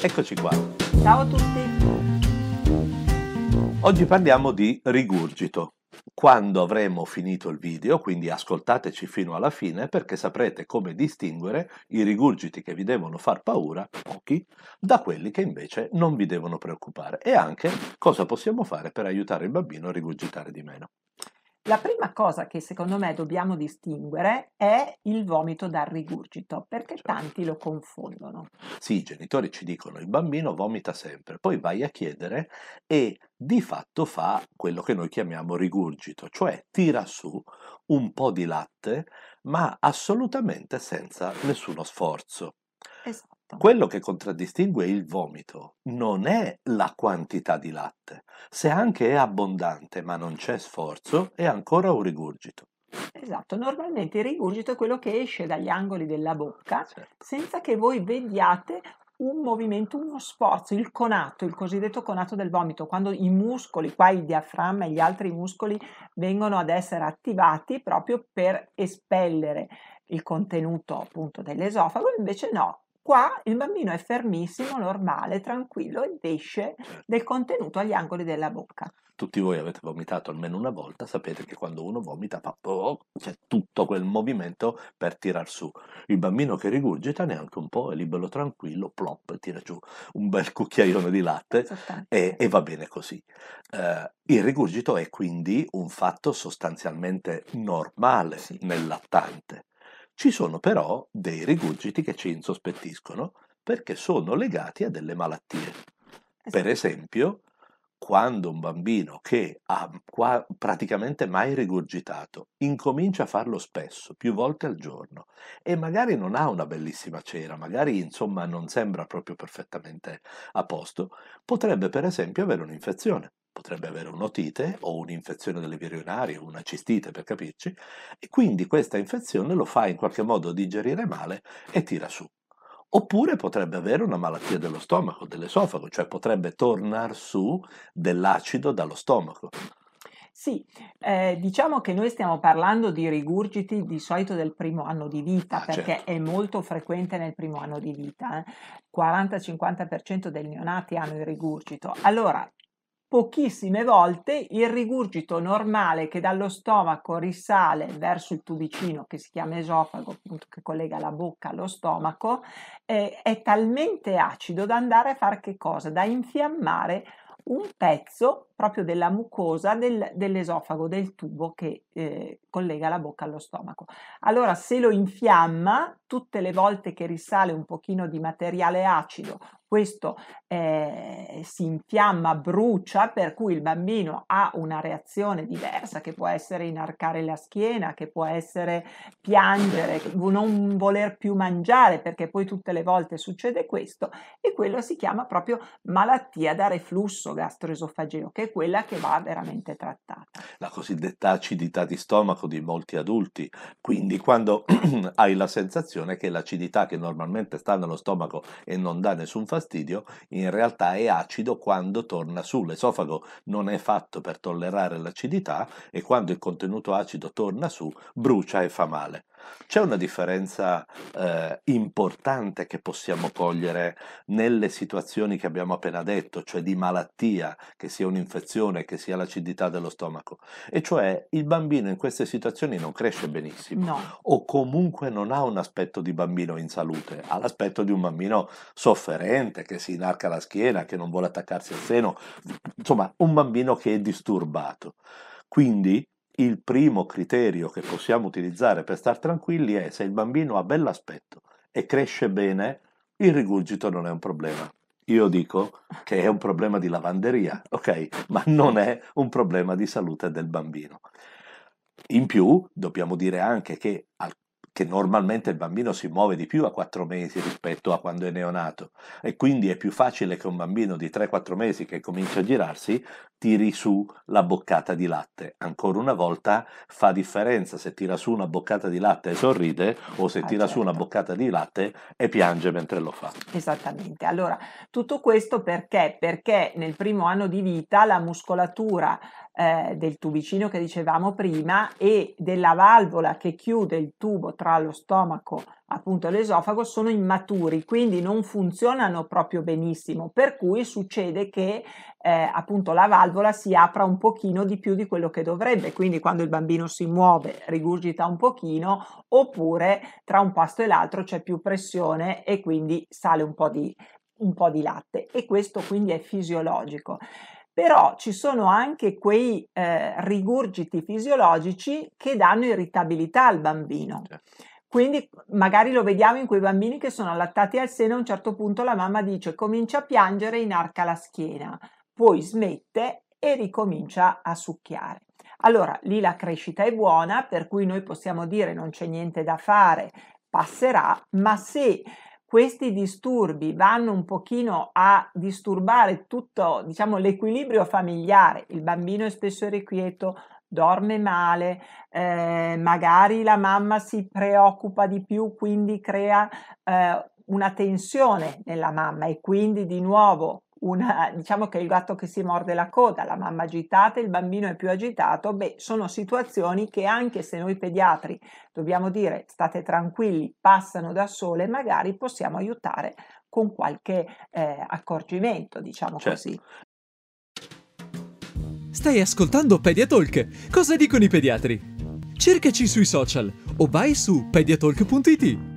Eccoci qua. Ciao a tutti. Oggi parliamo di rigurgito. Quando avremo finito il video, quindi ascoltateci fino alla fine perché saprete come distinguere i rigurgiti che vi devono far paura, pochi, da quelli che invece non vi devono preoccupare e anche cosa possiamo fare per aiutare il bambino a rigurgitare di meno. La prima cosa che secondo me dobbiamo distinguere è il vomito dal rigurgito, perché Certo. tanti lo confondono. Sì, i genitori ci dicono il bambino vomita sempre, poi vai a chiedere e di fatto fa quello che noi chiamiamo rigurgito, cioè tira su un po' di latte, ma assolutamente senza nessuno sforzo. Esatto. Quello che contraddistingue il vomito non è la quantità di latte. Se anche è abbondante ma non c'è sforzo, è ancora un rigurgito. Esatto, normalmente il rigurgito è quello che esce dagli angoli della bocca Certo. senza che voi vediate un movimento, uno sforzo, il conato, il cosiddetto conato del vomito, quando i muscoli, qua il diaframma e gli altri muscoli vengono ad essere attivati proprio per espellere il contenuto appunto dell'esofago, invece no. Qua il bambino è fermissimo, normale, tranquillo ed esce del contenuto agli angoli della bocca. Tutti voi avete vomitato almeno una volta, sapete che quando uno vomita fa oh, c'è tutto quel movimento per tirar su. Il bambino che rigurgita neanche un po', è libero tranquillo, plop, tira giù un bel cucchiaione di latte e, e va bene così. Eh, il rigurgito è quindi un fatto sostanzialmente normale Sì. nel lattante. Ci sono però dei rigurgiti che ci insospettiscono perché sono legati a delle malattie. Per Esatto. esempio, quando un bambino che ha praticamente mai rigurgitato incomincia a farlo spesso, più volte al giorno, e magari non ha una bellissima cera, magari insomma non sembra proprio perfettamente a posto, potrebbe per esempio avere un'infezione. Potrebbe avere un'otite o un'infezione delle vie urinarie, una cistite per capirci, e quindi questa infezione lo fa in qualche modo digerire male e tira su. Oppure potrebbe avere una malattia dello stomaco, dell'esofago, cioè potrebbe tornare su dell'acido dallo stomaco. Sì, eh, diciamo che noi stiamo parlando di rigurgiti di solito del primo anno di vita, Ah, perché certo. è molto frequente nel primo anno di vita. eh. 40-50% dei neonati hanno il rigurgito. Allora, pochissime volte il rigurgito normale che dallo stomaco risale verso il tubicino che si chiama esofago, appunto che collega la bocca allo stomaco, eh, è talmente acido da andare a fare che cosa? Da infiammare un pezzo proprio della mucosa del- dell'esofago, del tubo che eh, collega la bocca allo stomaco. Allora, se lo infiamma, tutte le volte che risale un pochino di materiale acido, questo eh, si infiamma, brucia, per cui il bambino ha una reazione diversa, che può essere inarcare la schiena, che può essere piangere, non voler più mangiare, perché poi tutte le volte succede questo, e quello si chiama proprio malattia da reflusso gastroesofageo, che quella che va veramente trattata. La cosiddetta acidità di stomaco di molti adulti. Quindi quando hai la sensazione che l'acidità che normalmente sta nello stomaco e non dà nessun fastidio, in realtà è acido quando torna su. L'esofago non è fatto per tollerare l'acidità e quando il contenuto acido torna su, brucia e fa male. C'è una differenza eh, importante che possiamo cogliere nelle situazioni che abbiamo appena detto, cioè di malattia, che sia un'infezione, che sia l'acidità dello stomaco, e cioè il bambino in queste situazioni non cresce benissimo No, o comunque non ha un aspetto di bambino in salute, ha l'aspetto di un bambino sofferente che si inarca la schiena, che non vuole attaccarsi al seno, insomma un bambino che è disturbato. Quindi il primo criterio che possiamo utilizzare per star tranquilli è se il bambino ha bell'aspetto e cresce bene, il rigurgito non è un problema. Io dico che è un problema di lavanderia, ok? Ma non è un problema di salute del bambino. In più, dobbiamo dire anche che, che normalmente il bambino si muove di più a 4 mesi rispetto a quando è neonato e quindi è più facile che un bambino di 3-4 mesi che comincia a girarsi tiri su la boccata di latte. Ancora una volta fa differenza se tira su una boccata di latte e sorride o se Ah, tira su una certo. boccata di latte e piange mentre lo fa. Esattamente. Allora, tutto questo perché? Perché nel primo anno di vita la muscolatura eh, del tubicino che dicevamo prima e della valvola che chiude il tubo tra lo stomaco appunto l'esofago sono immaturi, quindi non funzionano proprio benissimo, per cui succede che eh, appunto la valvola si apra un pochino di più di quello che dovrebbe, quindi quando il bambino si muove rigurgita un pochino, oppure tra un pasto e l'altro c'è più pressione e quindi sale un po' di, un po di latte. E questo quindi è fisiologico però ci sono anche quei eh, rigurgiti fisiologici che danno irritabilità al bambino. Quindi magari lo vediamo in quei bambini che sono allattati al seno, a un certo punto la mamma dice comincia a piangere inarca la schiena, poi smette e ricomincia a succhiare. Allora lì la crescita è buona, per cui noi possiamo dire non c'è niente da fare, passerà, ma se questi disturbi vanno un pochino a disturbare tutto, diciamo, l'equilibrio familiare, il bambino è spesso irrequieto, dorme male, eh, magari la mamma si preoccupa di più, quindi crea eh, una tensione nella mamma e quindi di nuovo una, diciamo che il gatto che si morde la coda, la mamma agitata, il bambino è più agitato, beh, sono situazioni che anche se noi pediatri dobbiamo dire state tranquilli, passano da sole, magari possiamo aiutare con qualche eh, accorgimento, diciamo certo. così. Stai ascoltando Pediatalk. Cosa dicono i pediatri? Cercaci sui social o vai su pediatalk.it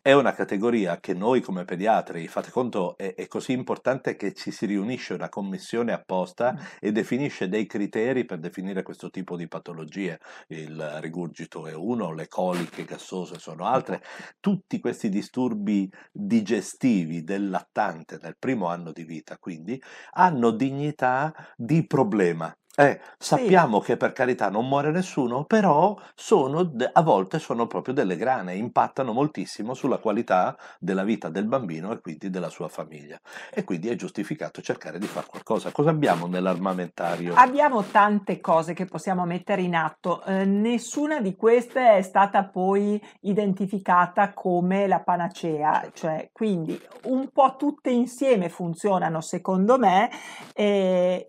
è una categoria che noi come pediatri, fate conto, è, è, così importante che ci si riunisce una commissione apposta mm. e definisce dei criteri per definire questo tipo di patologie. Il rigurgito è uno, le coliche gassose sono altre. Tutti questi disturbi digestivi del lattante nel primo anno di vita, quindi, hanno dignità di problema eh, sappiamo che per carità non muore nessuno, però sono, a volte sono proprio delle grane, impattano moltissimo sulla qualità della vita del bambino e quindi della sua famiglia. E quindi è giustificato cercare di fare qualcosa. Cosa abbiamo nell'armamentario? Abbiamo tante cose che possiamo mettere in atto, eh, nessuna di queste è stata poi identificata come la panacea, certo. cioè quindi un po' tutte insieme funzionano secondo me. Eh,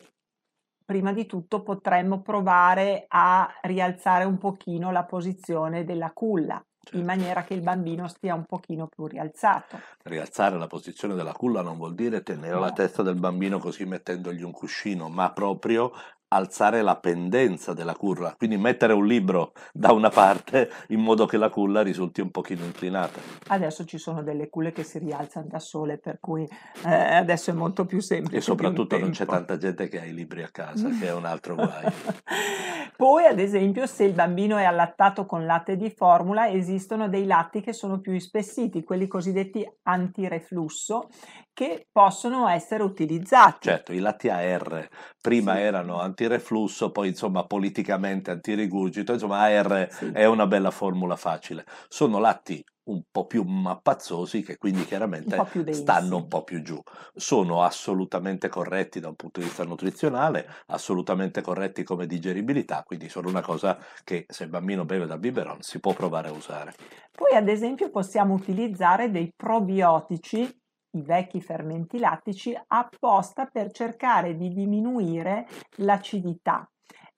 prima di tutto potremmo provare a rialzare un pochino la posizione della culla certo. in maniera che il bambino stia un pochino più rialzato. Rialzare la posizione della culla non vuol dire tenere no. la testa del bambino così mettendogli un cuscino, ma proprio alzare la pendenza della culla, quindi mettere un libro da una parte in modo che la culla risulti un pochino inclinata. Adesso ci sono delle culle che si rialzano da sole, per cui eh, adesso è molto più semplice. E soprattutto non c'è tanta gente che ha i libri a casa, che è un altro guaio. Poi, ad esempio, se il bambino è allattato con latte di formula, esistono dei latti che sono più ispessiti, quelli cosiddetti antireflusso, che possono essere utilizzati. Certo, i latti AR prima sì. erano antireflusso, poi insomma politicamente antirigurgito, insomma AR sì. è una bella formula facile. Sono latti un po' più mappazzosi che quindi chiaramente un stanno un po' più giù. Sono assolutamente corretti da un punto di vista nutrizionale, assolutamente corretti come digeribilità, quindi sono una cosa che se il bambino beve dal biberon si può provare a usare. Poi ad esempio possiamo utilizzare dei probiotici i vecchi fermenti lattici apposta per cercare di diminuire l'acidità.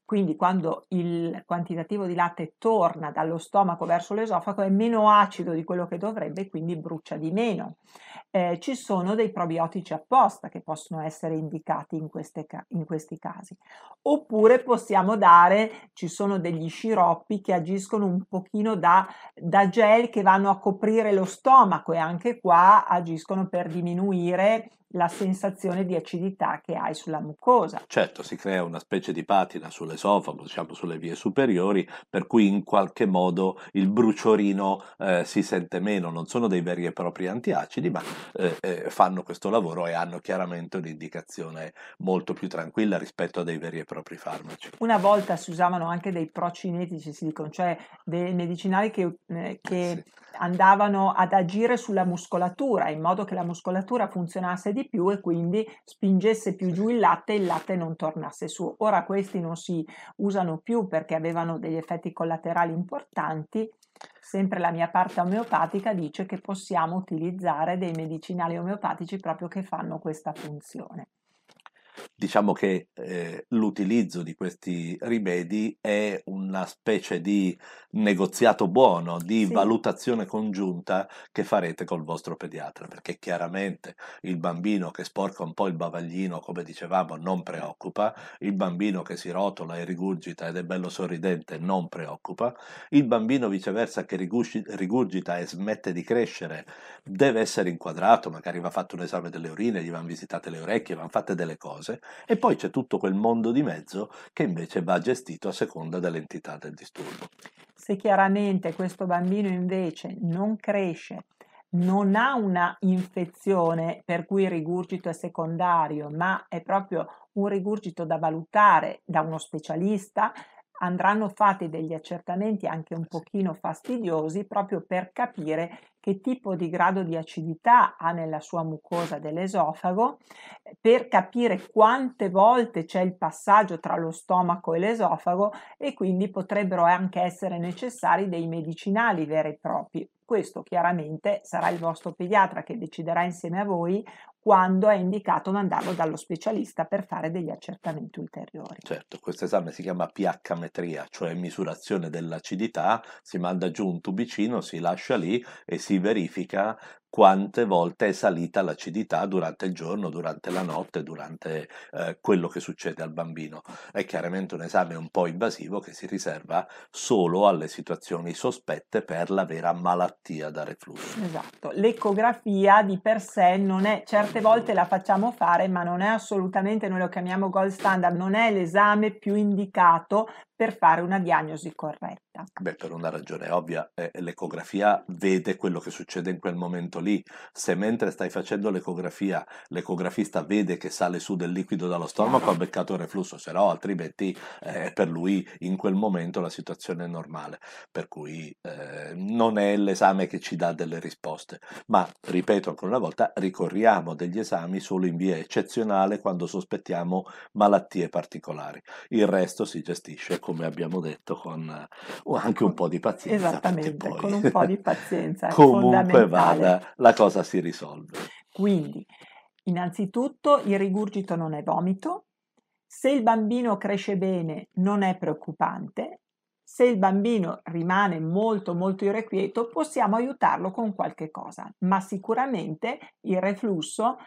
Quindi quando il quantitativo di latte torna dallo stomaco verso l'esofago è meno acido di quello che dovrebbe, quindi brucia di meno eh, ci sono dei probiotici apposta che possono essere indicati in, queste, in questi casi. Oppure possiamo dare, ci sono degli sciroppi che agiscono un pochino da, da gel che vanno a coprire lo stomaco e anche qua agiscono per diminuire la sensazione di acidità che hai sulla mucosa. Certo, si crea una specie di patina sull'esofago, diciamo sulle vie superiori, per cui in qualche modo il bruciorino eh, si sente meno. Non sono dei veri e propri antiacidi, ma eh, eh, fanno questo lavoro e hanno chiaramente un'indicazione molto più tranquilla rispetto a dei veri e propri farmaci. Una volta si usavano anche dei procinetici, si dicono, cioè dei medicinali che, eh, che sì. Andavano ad agire sulla muscolatura in modo che la muscolatura funzionasse di più e quindi spingesse più giù il latte e il latte non tornasse su. Ora questi non si usano più perché avevano degli effetti collaterali importanti Sempre la mia parte omeopatica dice che possiamo utilizzare dei medicinali omeopatici proprio che fanno questa funzione. diciamo che eh, l'utilizzo di questi rimedi è una specie di negoziato buono, di Sì. valutazione congiunta che farete col vostro pediatra, perché chiaramente il bambino che sporca un po' il bavaglino, come dicevamo, non preoccupa, il bambino che si rotola e rigurgita ed è bello sorridente non preoccupa, il bambino viceversa che rigurgita e smette di crescere deve essere inquadrato, magari va fatto un esame delle urine, gli vanno visitate le orecchie, vanno fatte delle cose e poi c'è tutto quel mondo di mezzo che invece va gestito a seconda dell'entità del disturbo. Se chiaramente questo bambino invece non cresce, non ha una infezione per cui il rigurgito è secondario, ma è proprio un rigurgito da valutare da uno specialista, andranno fatti degli accertamenti anche un pochino fastidiosi proprio per capire che tipo di grado di acidità ha nella sua mucosa dell'esofago, per capire quante volte c'è il passaggio tra lo stomaco e l'esofago e quindi potrebbero anche essere necessari dei medicinali veri e propri. Questo chiaramente sarà il vostro pediatra che deciderà insieme a voi quando è indicato mandarlo dallo specialista per fare degli accertamenti ulteriori. Certo, questo esame si chiama pH-metria, cioè misurazione dell'acidità, si manda giù un tubicino, si lascia lì e si verifica quante volte è salita l'acidità durante il giorno, durante la notte, durante eh, quello che succede al bambino. È chiaramente un esame un po' invasivo che si riserva solo alle situazioni sospette per la vera malattia da reflusso. Esatto, l'ecografia di per sé non è, certe volte la facciamo fare, ma non è assolutamente, noi lo chiamiamo gold standard, non è l'esame più indicato per fare una diagnosi corretta. Beh, per una ragione ovvia, eh, l'ecografia vede quello che succede in quel momento lì. Se mentre stai facendo l'ecografia, l'ecografista vede che sale su del liquido dallo stomaco, ha beccato il reflusso, se no altrimenti eh, per lui in quel momento la situazione è normale. Per cui eh, non è l'esame che ci dà delle risposte. Ma, ripeto ancora una volta, ricorriamo degli esami solo in via eccezionale quando sospettiamo malattie particolari. Il resto si gestisce, come abbiamo detto, con eh, anche un po' di pazienza. Esattamente, poi, con un po' di pazienza. comunque vada, la cosa si risolve. Quindi, innanzitutto, il rigurgito non è vomito. Se il bambino cresce bene, non è preoccupante. Se il bambino rimane molto molto irrequieto, possiamo aiutarlo con qualche cosa, ma sicuramente il reflusso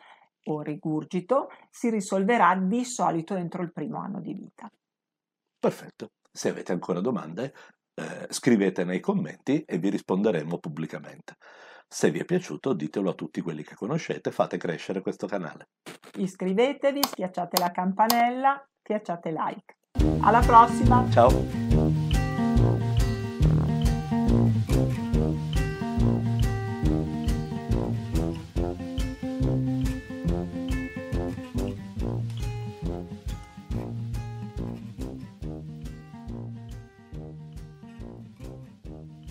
o rigurgito si risolverà di solito entro il primo anno di vita. Perfetto. Se avete ancora domande, eh, scrivete nei commenti e vi risponderemo pubblicamente. Se vi è piaciuto, ditelo a tutti quelli che conoscete, fate crescere questo canale. Iscrivetevi, schiacciate la campanella, schiacciate like. Alla prossima! Ciao!